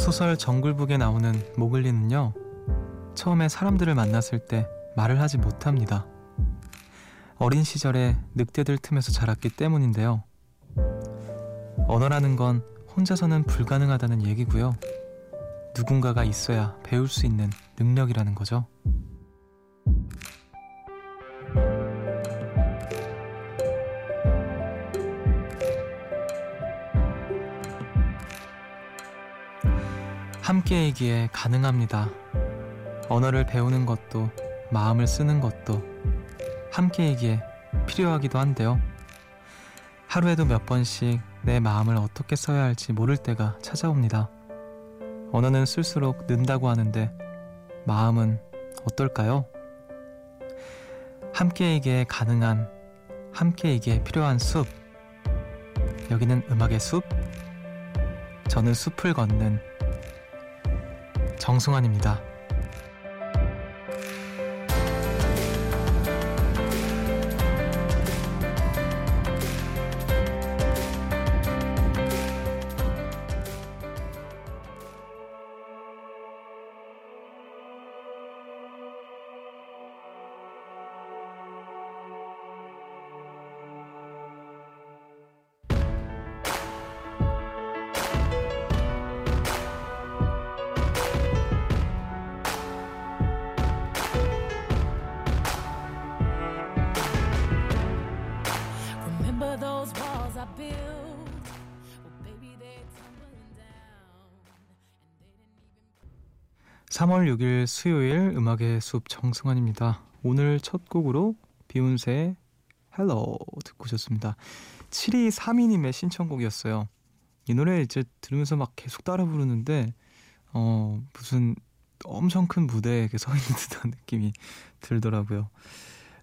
소설 정글북에 나오는 모글리는요, 처음에 사람들을 만났을 때 말을 하지 못합니다. 어린 시절에 늑대들 틈에서 자랐기 때문인데요. 언어라는 건 혼자서는 불가능하다는 얘기고요. 누군가가 있어야 배울 수 있는 능력이라는 거죠. 함께이기에 가능합니다. 언어를 배우는 것도 마음을 쓰는 것도 함께이기에 필요하기도 한데요. 하루에도 몇 번씩 내 마음을 어떻게 써야 할지 모를 때가 찾아옵니다. 언어는 쓸수록 는다고 하는데 마음은 어떨까요? 함께이기에 가능한 함께이기에 필요한 숲 여기는 음악의 숲 저는 숲을 걷는 정승환입니다. 3월 6일 수요일 음악의 숲 정승환입니다. 오늘 첫 곡으로 비욘세의 Halo 듣고 오셨습니다. 7232님의 신청곡이었어요. 이 노래 이제 들으면서 막 계속 따라 부르는데 어 무슨 엄청 큰 무대에 서 있는 듯한 느낌이 들더라고요.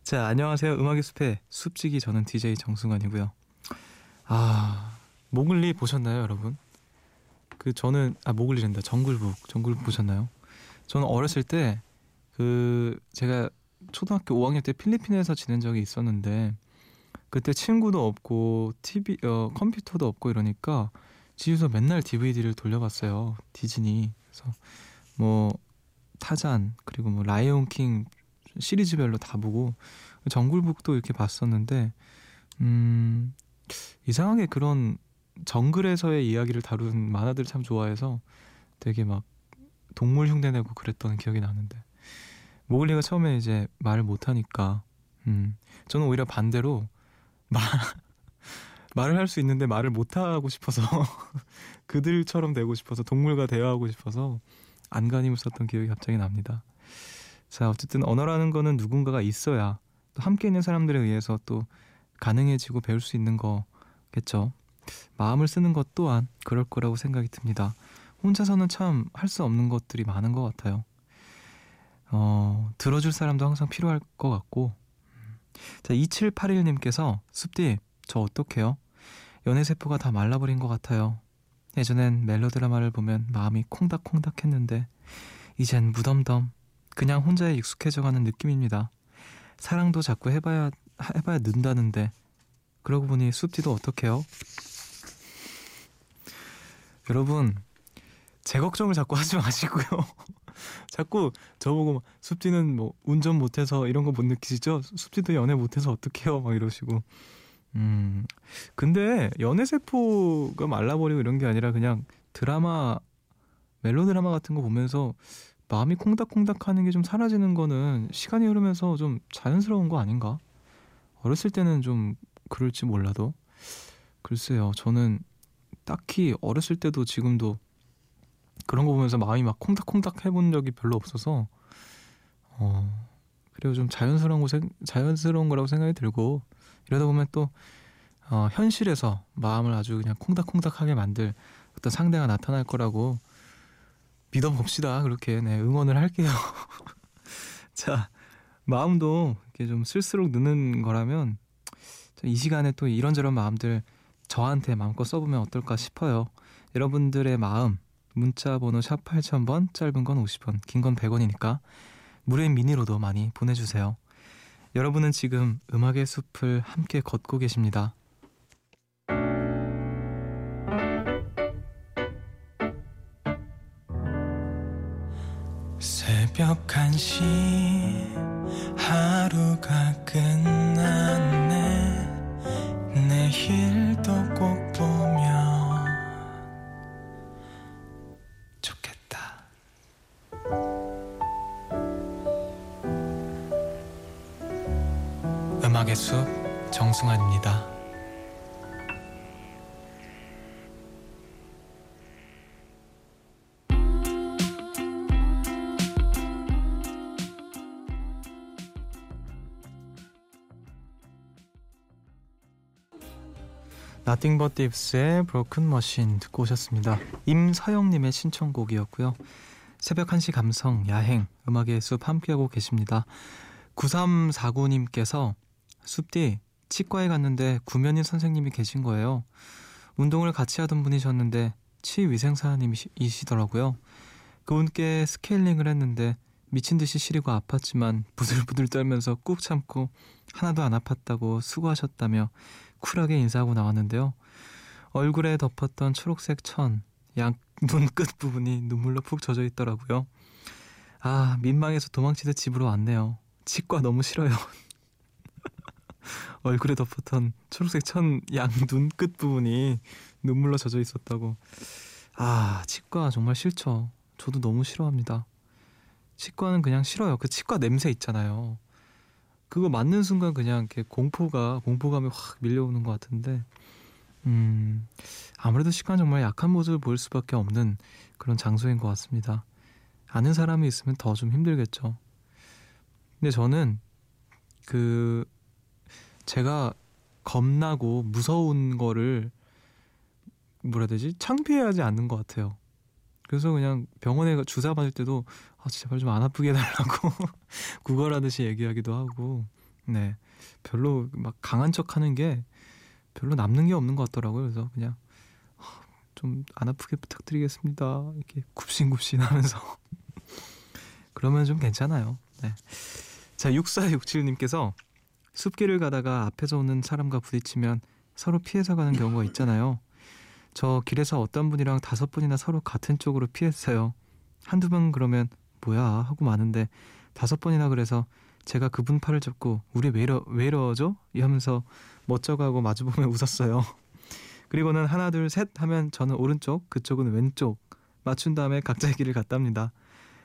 자 안녕하세요 음악의 숲의 숲지기 저는 DJ 정승환이고요. 아 모글리 보셨나요 여러분? 그 저는 아 모글리랜다 정글북 정글북 보셨나요? 저는 어렸을 때 그 제가 초등학교 5학년 때 필리핀에서 지낸 적이 있었는데 그때 친구도 없고 TV 어 컴퓨터도 없고 이러니까 집에서 맨날 DVD를 돌려봤어요. 디즈니. 그래서 뭐 타잔 그리고 뭐 라이온 킹 시리즈별로 다 보고 정글북도 이렇게 봤었는데 음 이상하게 그런 정글에서의 이야기를 다룬 만화들을 참 좋아해서 되게 막 동물 흉내 내고 그랬던 기억이 나는데 모글리가 처음에 이제 말을 못하니까 음 저는 오히려 반대로 말 말을 할 수 있는데 말을 못하고 싶어서 그들처럼 되고 싶어서 동물과 대화하고 싶어서 안간힘을 썼던 기억이 갑자기 납니다. 자 어쨌든 언어라는 거는 누군가가 있어야 또 함께 있는 사람들에 의해서 또 가능해지고 배울 수 있는 거겠죠. 마음을 쓰는 것 또한 그럴 거라고 생각이 듭니다. 혼자서는 참 할 수 없는 것들이 많은 것 같아요. 어, 들어줄 사람도 항상 필요할 것 같고. 자, 2781님께서 숲디, 저 어떡해요? 연애세포가 다 말라버린 것 같아요. 예전엔 멜로드라마를 보면 마음이 콩닥콩닥 했는데, 이젠 무덤덤, 그냥 혼자에 익숙해져가는 느낌입니다. 사랑도 자꾸 해봐야, 해봐야 는다는데, 그러고 보니 숲디도 어떡해요? 여러분, 제 걱정을 자꾸 하지 마시고요. 자꾸 저보고 숲지는 뭐 운전 못해서 이런 거 못 느끼시죠? 숲지도 연애 못해서 어떡해요? 막 이러시고. 음, 근데 연애 세포가 말라버리고 이런 게 아니라 그냥 드라마, 멜로드라마 같은 거 보면서 마음이 콩닥콩닥 하는 게 좀 사라지는 거는 시간이 흐르면서 좀 자연스러운 거 아닌가? 어렸을 때는 좀 그럴지 몰라도. 글쎄요, 저는 딱히 어렸을 때도 지금도 그런 거 보면서 마음이 막 콩닥콩닥 해본 적이 별로 없어서 어 그리고 좀 자연스러운 거 자연스러운 거라고 생각이 들고 이러다 보면 또 어, 현실에서 마음을 아주 그냥 콩닥콩닥하게 만들 어떤 상대가 나타날 거라고 믿어봅시다. 그렇게 네, 응원을 할게요. 자, 마음도 이렇게 좀 쓸수록 느는 거라면 이 시간에 또 이런저런 마음들 저한테 마음껏 써보면 어떨까 싶어요. 여러분들의 마음 문자 번호 샵 8000번 짧은 건 50원 긴 건 100원이니까 무료 미니로도 많이 보내주세요. 여러분은 지금 음악의 숲을 함께 걷고 계십니다. 새벽 1시 하루가 Nothing But Thieves의 Broken Machine 듣고 오셨습니다. 임서영님의 신청곡이었고요. 새벽 1시 감성 야행 음악의 숲 함께하고 계십니다. 9349님께서 숲디 치과에 갔는데 구면인 선생님이 계신 거예요. 운동을 같이 하던 분이셨는데 치위생사님이시더라고요. 그분께 스케일링을 했는데 미친 듯이 시리고 아팠지만 부들부들 떨면서 꾹 참고 하나도 안 아팠다고 수고하셨다며 쿨하게 인사하고 나왔는데요. 얼굴에 덮었던 초록색 천, 양눈 끝 부분이 눈물로 푹 젖어 있더라고요. 아, 민망해서 도망치듯 집으로 왔네요. 치과 너무 싫어요. 얼굴에 덮었던 초록색 천 양 눈 끝 부분이 눈물로 젖어 있었다고. 아, 치과 정말 싫죠. 저도 너무 싫어합니다. 치과는 그냥 싫어요. 그 치과 냄새 있잖아요. 그거 맞는 순간 그냥 이렇게 공포가 공포감이 확 밀려오는 것 같은데 음 아무래도 시간 정말 약한 모습을 보일 수밖에 없는 그런 장소인 것 같습니다. 아는 사람이 있으면 더 좀 힘들겠죠. 근데 저는 그 제가 겁나고 무서운 거를 뭐라 해야 되지 창피해하지 않는 것 같아요. 그래서 그냥 병원에 주사 맞을 때도 아, 제발 좀 안 아프게 해달라고 구걸하듯이 얘기하기도 하고 네 별로 막 강한 척하는 게 별로 남는 게 없는 것 같더라고요. 그래서 그냥 아, 좀안 아프게 부탁드리겠습니다. 이렇게 굽신굽신 하면서 그러면 좀 괜찮아요. 네. 자 6467님께서 숲길을 가다가 앞에서 오는 사람과 부딪히면 서로 피해서 가는 경우가 있잖아요. 저 길에서 어떤 분이랑 다섯 분이나 서로 같은 쪽으로 피했어요. 한두 번 그러면 뭐야 하고 마는데 다섯 번이나 그래서 제가 그분 팔을 잡고 우리 왜, 이러, 왜 이러죠? 이러면서 멋져가고 마주보며 웃었어요. 그리고는 하나 둘 셋 하면 저는 오른쪽 그쪽은 왼쪽 맞춘 다음에 각자의 길을 갔답니다.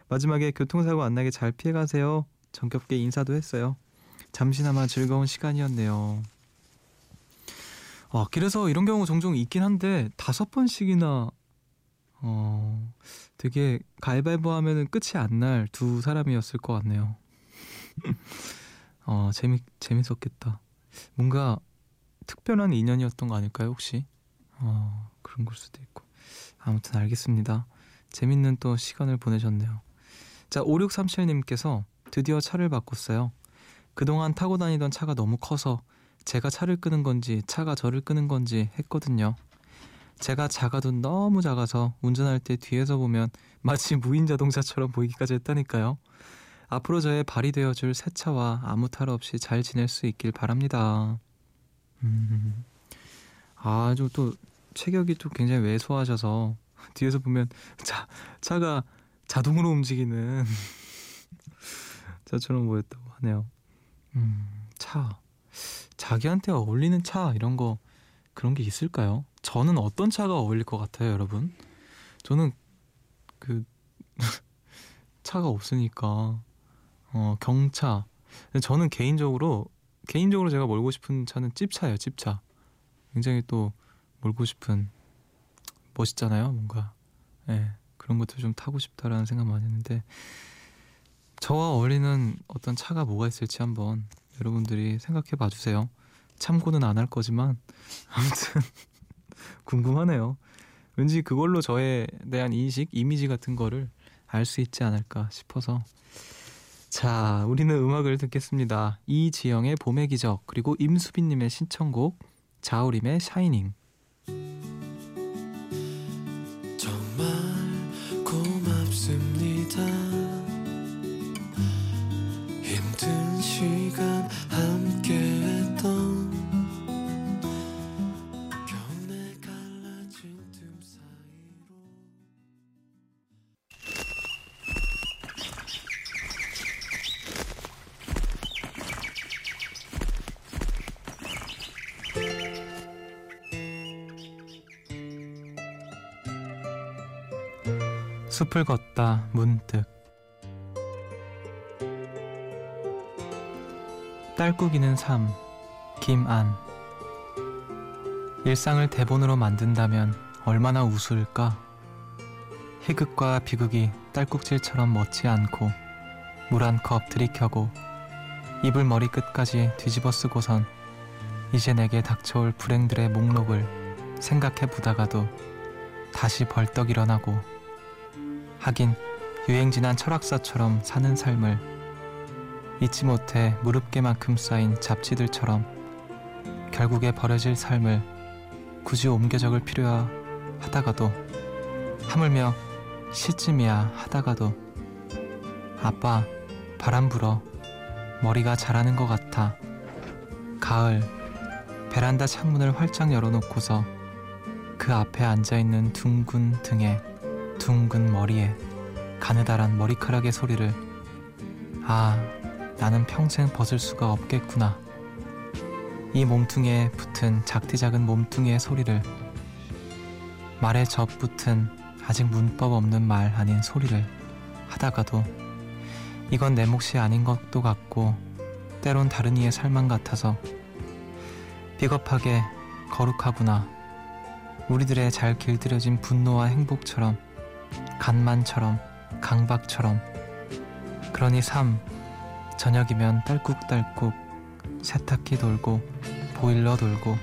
마지막에 교통사고 안 나게 잘 피해가세요. 정겹게 인사도 했어요. 잠시나마 즐거운 시간이었네요. 아, 길에서 이런 경우 종종 있긴 한데 다섯 번씩이나 어 되게 가위바위보 하면은 끝이 안 날 두 사람이었을 것 같네요. 어 재미 재밌었겠다. 뭔가 특별한 인연이었던 거 아닐까요 혹시? 어 그런 걸 수도 있고 아무튼 알겠습니다. 재밌는 또 시간을 보내셨네요. 자 5637님께서 드디어 차를 바꿨어요. 그동안 타고 다니던 차가 너무 커서 제가 차를 끄는 건지 차가 저를 끄는 건지 했거든요. 제가 작아도 너무 작아서 운전할 때 뒤에서 보면 마치 무인 자동차처럼 보이기까지 했다니까요. 앞으로 저의 발이 되어줄 새 차와 아무 탈 없이 잘 지낼 수 있길 바랍니다. 음. 아주 또 체격이 또 굉장히 왜소하셔서 뒤에서 보면 차, 차가 자동으로 움직이는 차처럼 보였다고 하네요. 음, 차. 자기한테 어울리는 차 이런 거 그런 게 있을까요? 저는 어떤 차가 어울릴 것 같아요, 여러분? 저는 그 차가 없으니까 어, 경차. 저는 개인적으로 개인적으로 제가 몰고 싶은 차는 찝차예요, 찝차. 굉장히 또 몰고 싶은 멋있잖아요, 뭔가. 예. 네, 그런 것도 좀 타고 싶다라는 생각 많이 했는데 저와 어울리는 어떤 차가 뭐가 있을지 한번 여러분들이 생각해 봐 주세요. 참고는 안 할 거지만 아무튼 궁금하네요. 왠지 그걸로 저에 대한 인식, 이미지 같은 거를 알 수 있지 않을까 싶어서 자, 우리는 음악을 듣겠습니다. 이지영의 봄의 기적 그리고 임수빈님의 신청곡 자우림의 샤이닝 숲을 걷다 문득. 딸꾹이는 삶 김안. 일상을 대본으로 만든다면 얼마나 우스울까? 희극과 비극이 딸꾹질처럼 멋지 않고 물 한 컵 들이켜고 이불 머리끝까지 뒤집어 쓰고선 이제 내게 닥쳐올 불행들의 목록을 생각해 보다가도 다시 벌떡 일어나고 하긴 유행진한 철학사처럼 사는 삶을 잊지 못해 무릎개만큼 쌓인 잡지들처럼 결국에 버려질 삶을 굳이 옮겨 적을 필요야 하다가도 하물며 시쯤이야 하다가도 아빠 바람 불어 머리가 자라는 것 같아 가을 베란다 창문을 활짝 열어놓고서 그 앞에 앉아있는 둥근 등에 둥근 머리에 가느다란 머리카락의 소리를 아 나는 평생 벗을 수가 없겠구나. 이 몸뚱이에 붙은 작디 작은 몸뚱이의 소리를 말에 접붙은 아직 문법 없는 말 아닌 소리를 하다가도 이건 내 몫이 아닌 것도 같고 때론 다른 이의 삶만 같아서 비겁하게 거룩하구나. 우리들의 잘 길들여진 분노와 행복처럼 간만처럼 강박처럼. 그러니 삶 저녁이면 딸꾹딸꾹 세탁기 돌고 보일러 돌고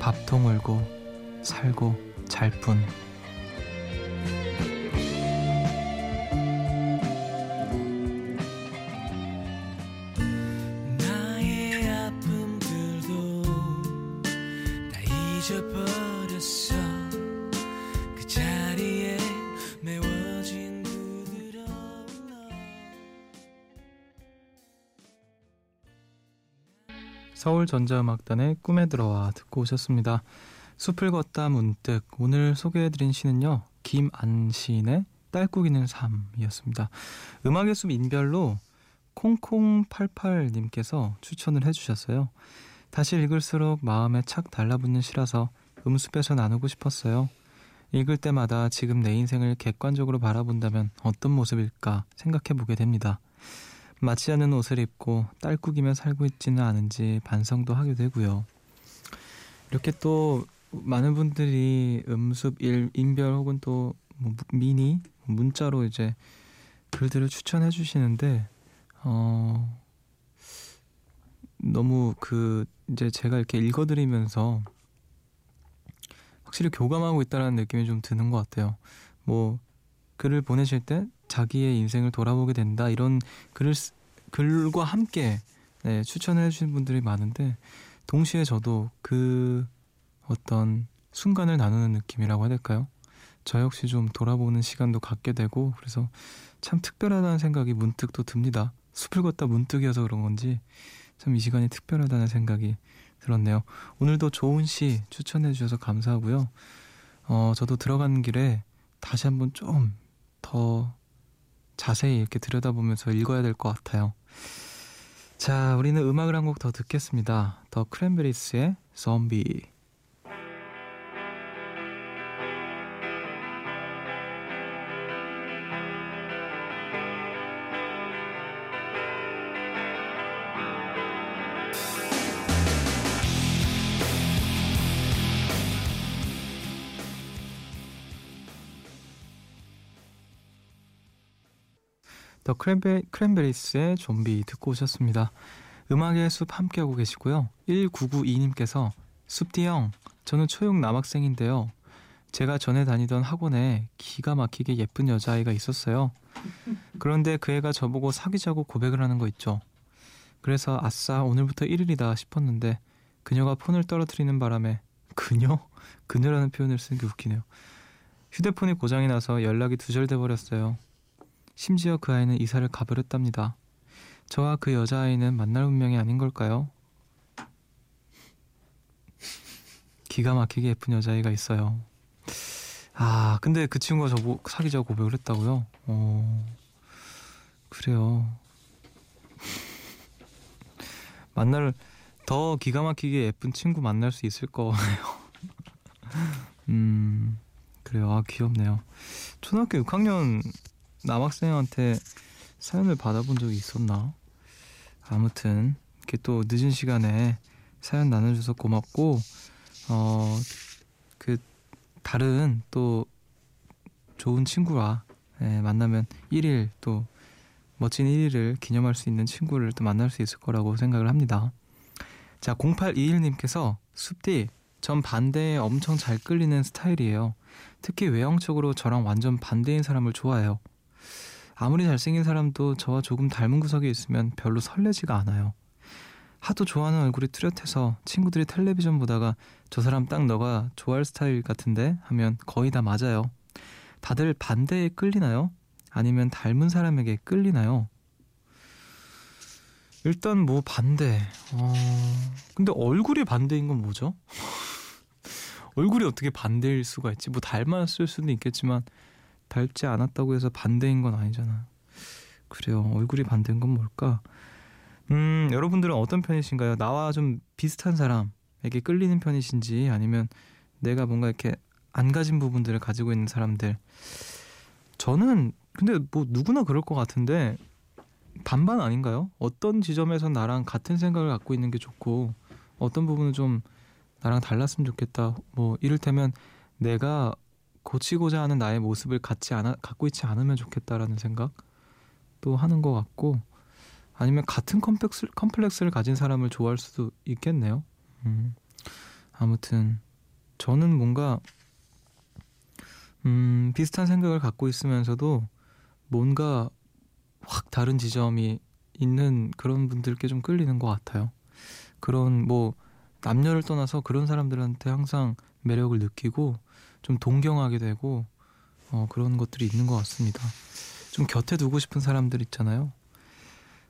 밥통 울고 살고 잘 뿐 서울전자음악단의 꿈에 들어와 듣고 오셨습니다. 숲을 걷다 문득 오늘 소개해드린 시는요. 김안 시인의 딸꾹이는 삶이었습니다. 음악의 숲 인별로 콩콩88님께서 추천을 해주셨어요. 다시 읽을수록 마음에 착 달라붙는 시라서 음숲에서 나누고 싶었어요. 읽을 때마다 지금 내 인생을 객관적으로 바라본다면 어떤 모습일까 생각해 보게 됩니다. 맞지 않는 옷을 입고 딸꾹이며 살고 있지는 않은지 반성도 하게 되고요. 이렇게 또 많은 분들이 음습 일, 인별 혹은 또 뭐 미니 문자로 이제 글들을 추천해 주시는데 어 너무 그 이제 제가 이렇게 읽어드리면서 확실히 교감하고 있다는 느낌이 좀 드는 것 같아요. 뭐 글을 보내실 때 자기의 인생을 돌아보게 된다 이런 글을 글과 함께 네, 추천해 주신 분들이 많은데 동시에 저도 그 어떤 순간을 나누는 느낌이라고 해야 될까요? 저 역시 좀 돌아보는 시간도 갖게 되고 그래서 참 특별하다는 생각이 문득 또 듭니다. 숲을 걷다 문득이어서 그런 건지 참 이 시간이 특별하다는 생각이 들었네요. 오늘도 좋은 시 추천해 주셔서 감사하고요. 어, 저도 들어가는 길에 다시 한번 좀 더 자세히 이렇게 들여다보면서 읽어야 될 것 같아요. 자, 우리는 음악을 한 곡 더 듣겠습니다. 더 크랜베리스의 좀비. 더 크랜베, 크랜베리스의 좀비 듣고 오셨습니다. 음악의 숲 함께하고 계시고요. 1992님께서 숲디 형, 저는 초육 남학생인데요. 제가 전에 다니던 학원에 기가 막히게 예쁜 여자아이가 있었어요. 그런데 그 애가 저보고 사귀자고 고백을 하는 거 있죠. 그래서 아싸 오늘부터 1일이다 싶었는데 그녀가 폰을 떨어뜨리는 바람에 그녀? 그녀라는 표현을 쓰는 게 웃기네요. 휴대폰이 고장이 나서 연락이 두절돼 버렸어요. 심지어 그 아이는 이사를 가버렸답니다. 저와 그 여자아이는 만날 운명이 아닌 걸까요? 기가 막히게 예쁜 여자아이가 있어요. 아, 근데 그 친구가 저보 사귀자고 고백을 했다고요? 어, 그래요. 만날, 더 기가 막히게 예쁜 친구 만날 수 있을 거예요. 음, 그래요. 아, 귀엽네요. 초등학교 6학년 남학생한테 사연을 받아본 적이 있었나? 아무튼 이렇게 또 늦은 시간에 사연 나눠줘서 고맙고 어 그 다른 또 좋은 친구와 예, 만나면 1일 또 멋진 1일을 기념할 수 있는 친구를 또 만날 수 있을 거라고 생각을 합니다. 자 0821님께서 숲디 전 반대에 엄청 잘 끌리는 스타일이에요. 특히 외형적으로 저랑 완전 반대인 사람을 좋아해요. 아무리 잘생긴 사람도 저와 조금 닮은 구석이 있으면 별로 설레지가 않아요. 하도 좋아하는 얼굴이 뚜렷해서 친구들이 텔레비전 보다가 저 사람 딱 너가 좋아할 스타일 같은데 하면 거의 다 맞아요. 다들 반대에 끌리나요? 아니면 닮은 사람에게 끌리나요? 일단 뭐 반대. 어... 근데 얼굴이 반대인 건 뭐죠? 얼굴이 어떻게 반대일 수가 있지? 뭐 닮았을 수도 있겠지만 닮지 않았다고 해서 반대인 건 아니잖아. 그래요. 얼굴이 반대인 건 뭘까? 음, 여러분들은 어떤 편이신가요? 나와 좀 비슷한 사람에게 끌리는 편이신지 아니면 내가 뭔가 이렇게 안 가진 부분들을 가지고 있는 사람들. 저는 근데 뭐 누구나 그럴 것 같은데 반반 아닌가요? 어떤 지점에서 나랑 같은 생각을 갖고 있는 게 좋고 어떤 부분은 좀 나랑 달랐으면 좋겠다. 뭐 이를테면 내가 고치고자 하는 나의 모습을 갖지 않아 갖고 있지 않으면 좋겠다라는 생각 또 하는 것 같고 아니면 같은 컴플렉스, 컴플렉스를 가진 사람을 좋아할 수도 있겠네요. 음. 아무튼 저는 뭔가 음, 비슷한 생각을 갖고 있으면서도 뭔가 확 다른 지점이 있는 그런 분들께 좀 끌리는 것 같아요. 그런 뭐 남녀를 떠나서 그런 사람들한테 항상 매력을 느끼고 좀 동경하게 되고 어, 그런 것들이 있는 것 같습니다. 좀 곁에 두고 싶은 사람들 있잖아요.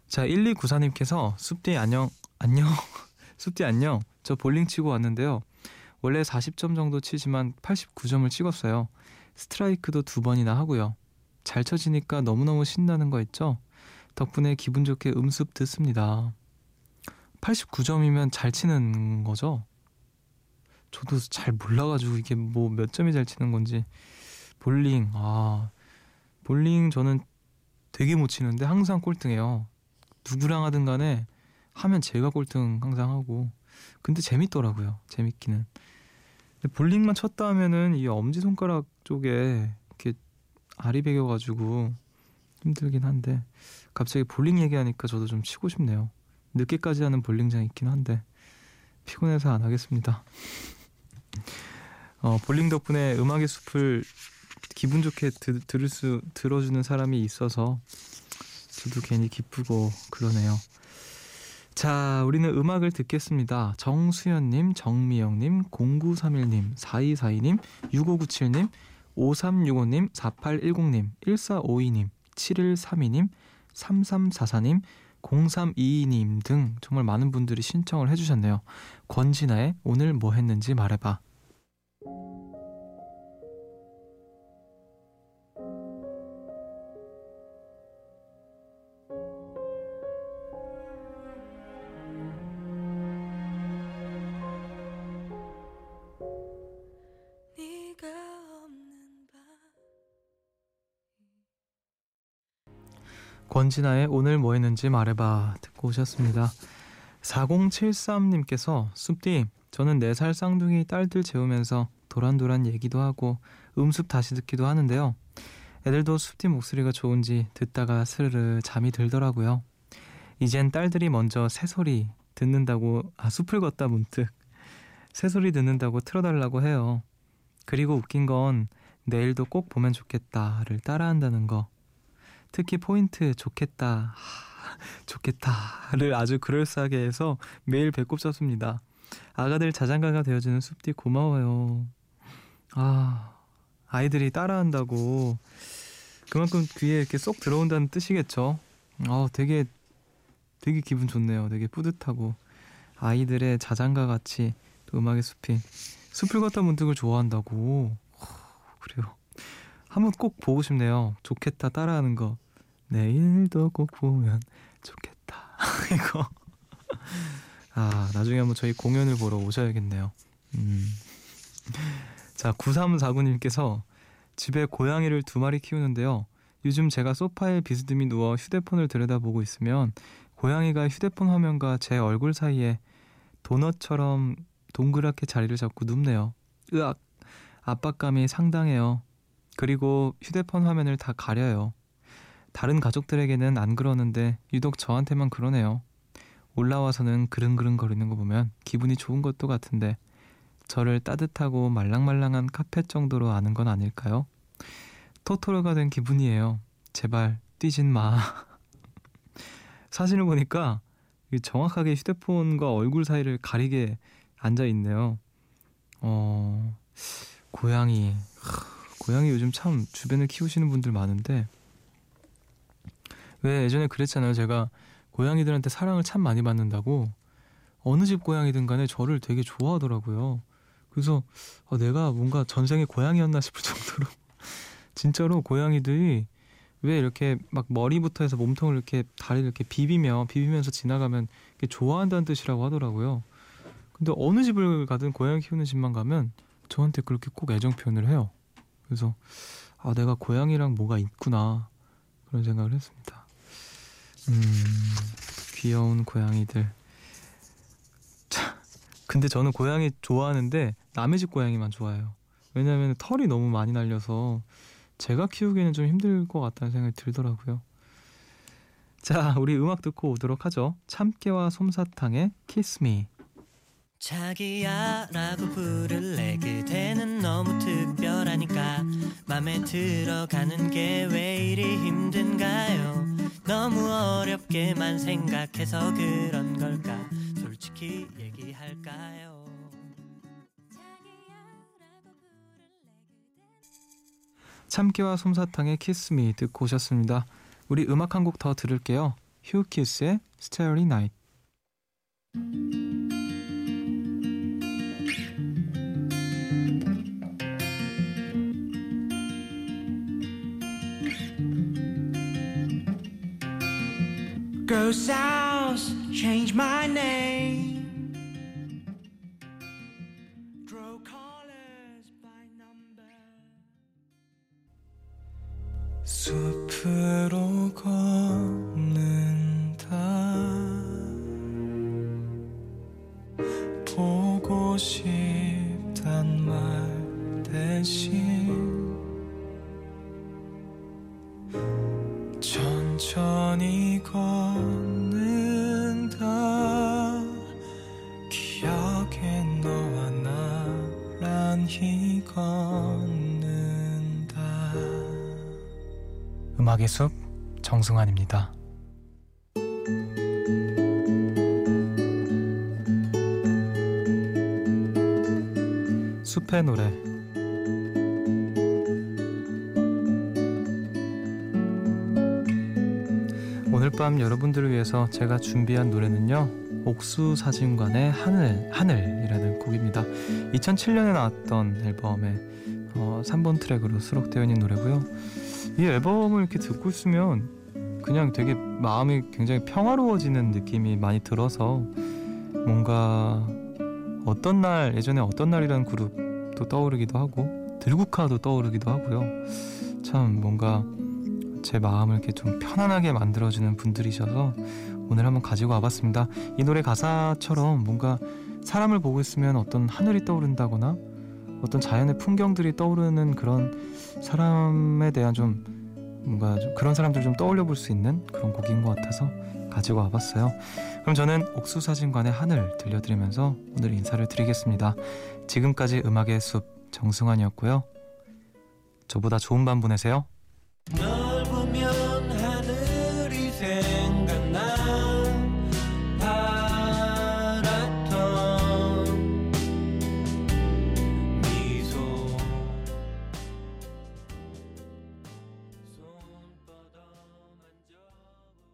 자, 1294님께서 숲디 안녕, 안녕, 숲디 안녕. 저 볼링 치고 왔는데요. 원래 40점 정도 치지만 89점을 찍었어요. 스트라이크도 두 번이나 하고요. 잘 쳐지니까 너무너무 신나는 거 있죠? 덕분에 기분 좋게 음습 듣습니다. 89점이면 잘 치는 거죠? 저도 잘 몰라가지고 이게 뭐 몇 점이 잘 치는 건지 볼링 아 볼링 저는 되게 못 치는데 항상 꼴등해요. 누구랑 하든 간에 하면 제가 꼴등 항상 하고 근데 재밌더라고요. 재밌기는. 볼링만 쳤다 하면은 이 엄지 손가락 쪽에 이렇게 알이 베겨가지고 힘들긴 한데 갑자기 볼링 얘기하니까 저도 좀 치고 싶네요. 늦게까지 하는 볼링장 있긴 한데 피곤해서 안 하겠습니다. 어, 볼링 덕분에 음악의 숲을 기분 좋게 드, 들을 수 들어주는 사람이 있어서 저도 괜히 기쁘고 그러네요. 자, 우리는 음악을 듣겠습니다. 정수연님, 정미영님, 0931님, 4242님, 6597님, 5365님, 4810님, 1452님, 7132님, 3344님, 0322님 등 정말 많은 분들이 신청을 해주셨네요. 권진아의 오늘 뭐 했는지 말해봐. 권진아의 오늘 뭐 했는지 말해봐 듣고 오셨습니다. 4073님께서 숲디 저는 4살 쌍둥이 딸들 재우면서 도란도란 얘기도 하고 음습 다시 듣기도 하는데요. 애들도 숲디 목소리가 좋은지 듣다가 스르르 잠이 들더라고요. 이젠 딸들이 먼저 새소리 듣는다고 아 숲을 걷다 문득 새소리 듣는다고 틀어달라고 해요. 그리고 웃긴 건 내일도 꼭 보면 좋겠다를 따라한다는 거. 특히 포인트 좋겠다, 좋겠다를 아주 그럴싸하게 해서 매일 배꼽 쳤습니다. 아가들 자장가가 되어주는 숲디 고마워요. 아, 아이들이 따라한다고 그만큼 귀에 이렇게 쏙 들어온다는 뜻이겠죠. 아, 되게 되게 기분 좋네요. 되게 뿌듯하고 아이들의 자장가 같이 또 음악의 숲이 숲을 걷다 문득을 좋아한다고. 그래요. 한번 꼭 보고 싶네요. 좋겠다 따라하는 거. 내일도 꼭 보면 좋겠다. 이거. 아, 나중에 한번 저희 공연을 보러 오셔야겠네요. 음. 자, 9349님께서 집에 고양이를 두 마리 키우는데요. 요즘 제가 소파에 비스듬히 누워 휴대폰을 들여다보고 있으면 고양이가 휴대폰 화면과 제 얼굴 사이에 도넛처럼 동그랗게 자리를 잡고 눕네요. 으악! 압박감이 상당해요. 그리고 휴대폰 화면을 다 가려요. 다른 가족들에게는 안 그러는데 유독 저한테만 그러네요. 올라와서는 그릉그릉 거리는 거 보면 기분이 좋은 것도 같은데 저를 따뜻하고 말랑말랑한 카펫 정도로 아는 건 아닐까요? 토토로가 된 기분이에요. 제발 뛰진 마. 사진을 보니까 정확하게 휴대폰과 얼굴 사이를 가리게 앉아 있네요. 어, 고양이. 고양이 요즘 참 주변에 키우시는 분들 많은데 왜 예전에 그랬잖아요. 제가 고양이들한테 사랑을 참 많이 받는다고 어느 집 고양이든 간에 저를 되게 좋아하더라고요. 그래서 어, 내가 뭔가 전생에 고양이였나 싶을 정도로 진짜로 고양이들이 왜 이렇게 막 머리부터 해서 몸통을 이렇게 다리를 이렇게 비비며 비비면서 지나가면 좋아한다는 뜻이라고 하더라고요. 근데 어느 집을 가든 고양이 키우는 집만 가면 저한테 그렇게 꼭 애정 표현을 해요. 그래서 아 내가 고양이랑 뭐가 있구나 그런 생각을 했습니다. 음 귀여운 고양이들. 자, 근데 저는 고양이 좋아하는데 남의 집 고양이만 좋아해요. 왜냐하면 털이 너무 많이 날려서 제가 키우기에는 좀 힘들 것 같다는 생각이 들더라고요. 자, 우리 음악 듣고 오도록 하죠. 참깨와 솜사탕의 Me. 자기야 라고 부를래 그대는 너무 특별하니까 맘에 들어가는 게 왜 이리 힘든가요 너무 어렵게만 생각해서 그런 걸까 솔직히 얘기할까요 참깨와 솜사탕의 키스미 듣고 오셨습니다. 우리 음악 한 곡 더 들을게요. 휴키스의 Starry Night. Go south, change my name. 음악의 숲 정승환입니다. 숲의 노래 오늘 밤 여러분들을 위해서 제가 준비한 노래는요. 옥수 사진관의 하늘 하늘이라는 곡입니다. 2007년에 나왔던 앨범의 어, 3번 트랙으로 수록되어 있는 노래고요. 이 앨범을 이렇게 듣고 있으면 그냥 되게 마음이 굉장히 평화로워지는 느낌이 많이 들어서 뭔가 어떤 날 예전에 어떤 날이라는 그룹도 떠오르기도 하고 들국화도 떠오르기도 하고요. 참 뭔가 제 마음을 이렇게 좀 편안하게 만들어주는 분들이셔서 오늘 한번 가지고 와봤습니다. 이 노래 가사처럼 뭔가 사람을 보고 있으면 어떤 하늘이 떠오른다거나 어떤 자연의 풍경들이 떠오르는 그런 사람에 대한 좀 뭔가 좀 그런 사람들 좀 떠올려 볼 수 있는 그런 곡인 것 같아서 가지고 와봤어요. 그럼 저는 옥수사진관의 하늘 들려드리면서 오늘 인사를 드리겠습니다. 지금까지 음악의 숲 정승환이었고요. 저보다 좋은 밤 보내세요.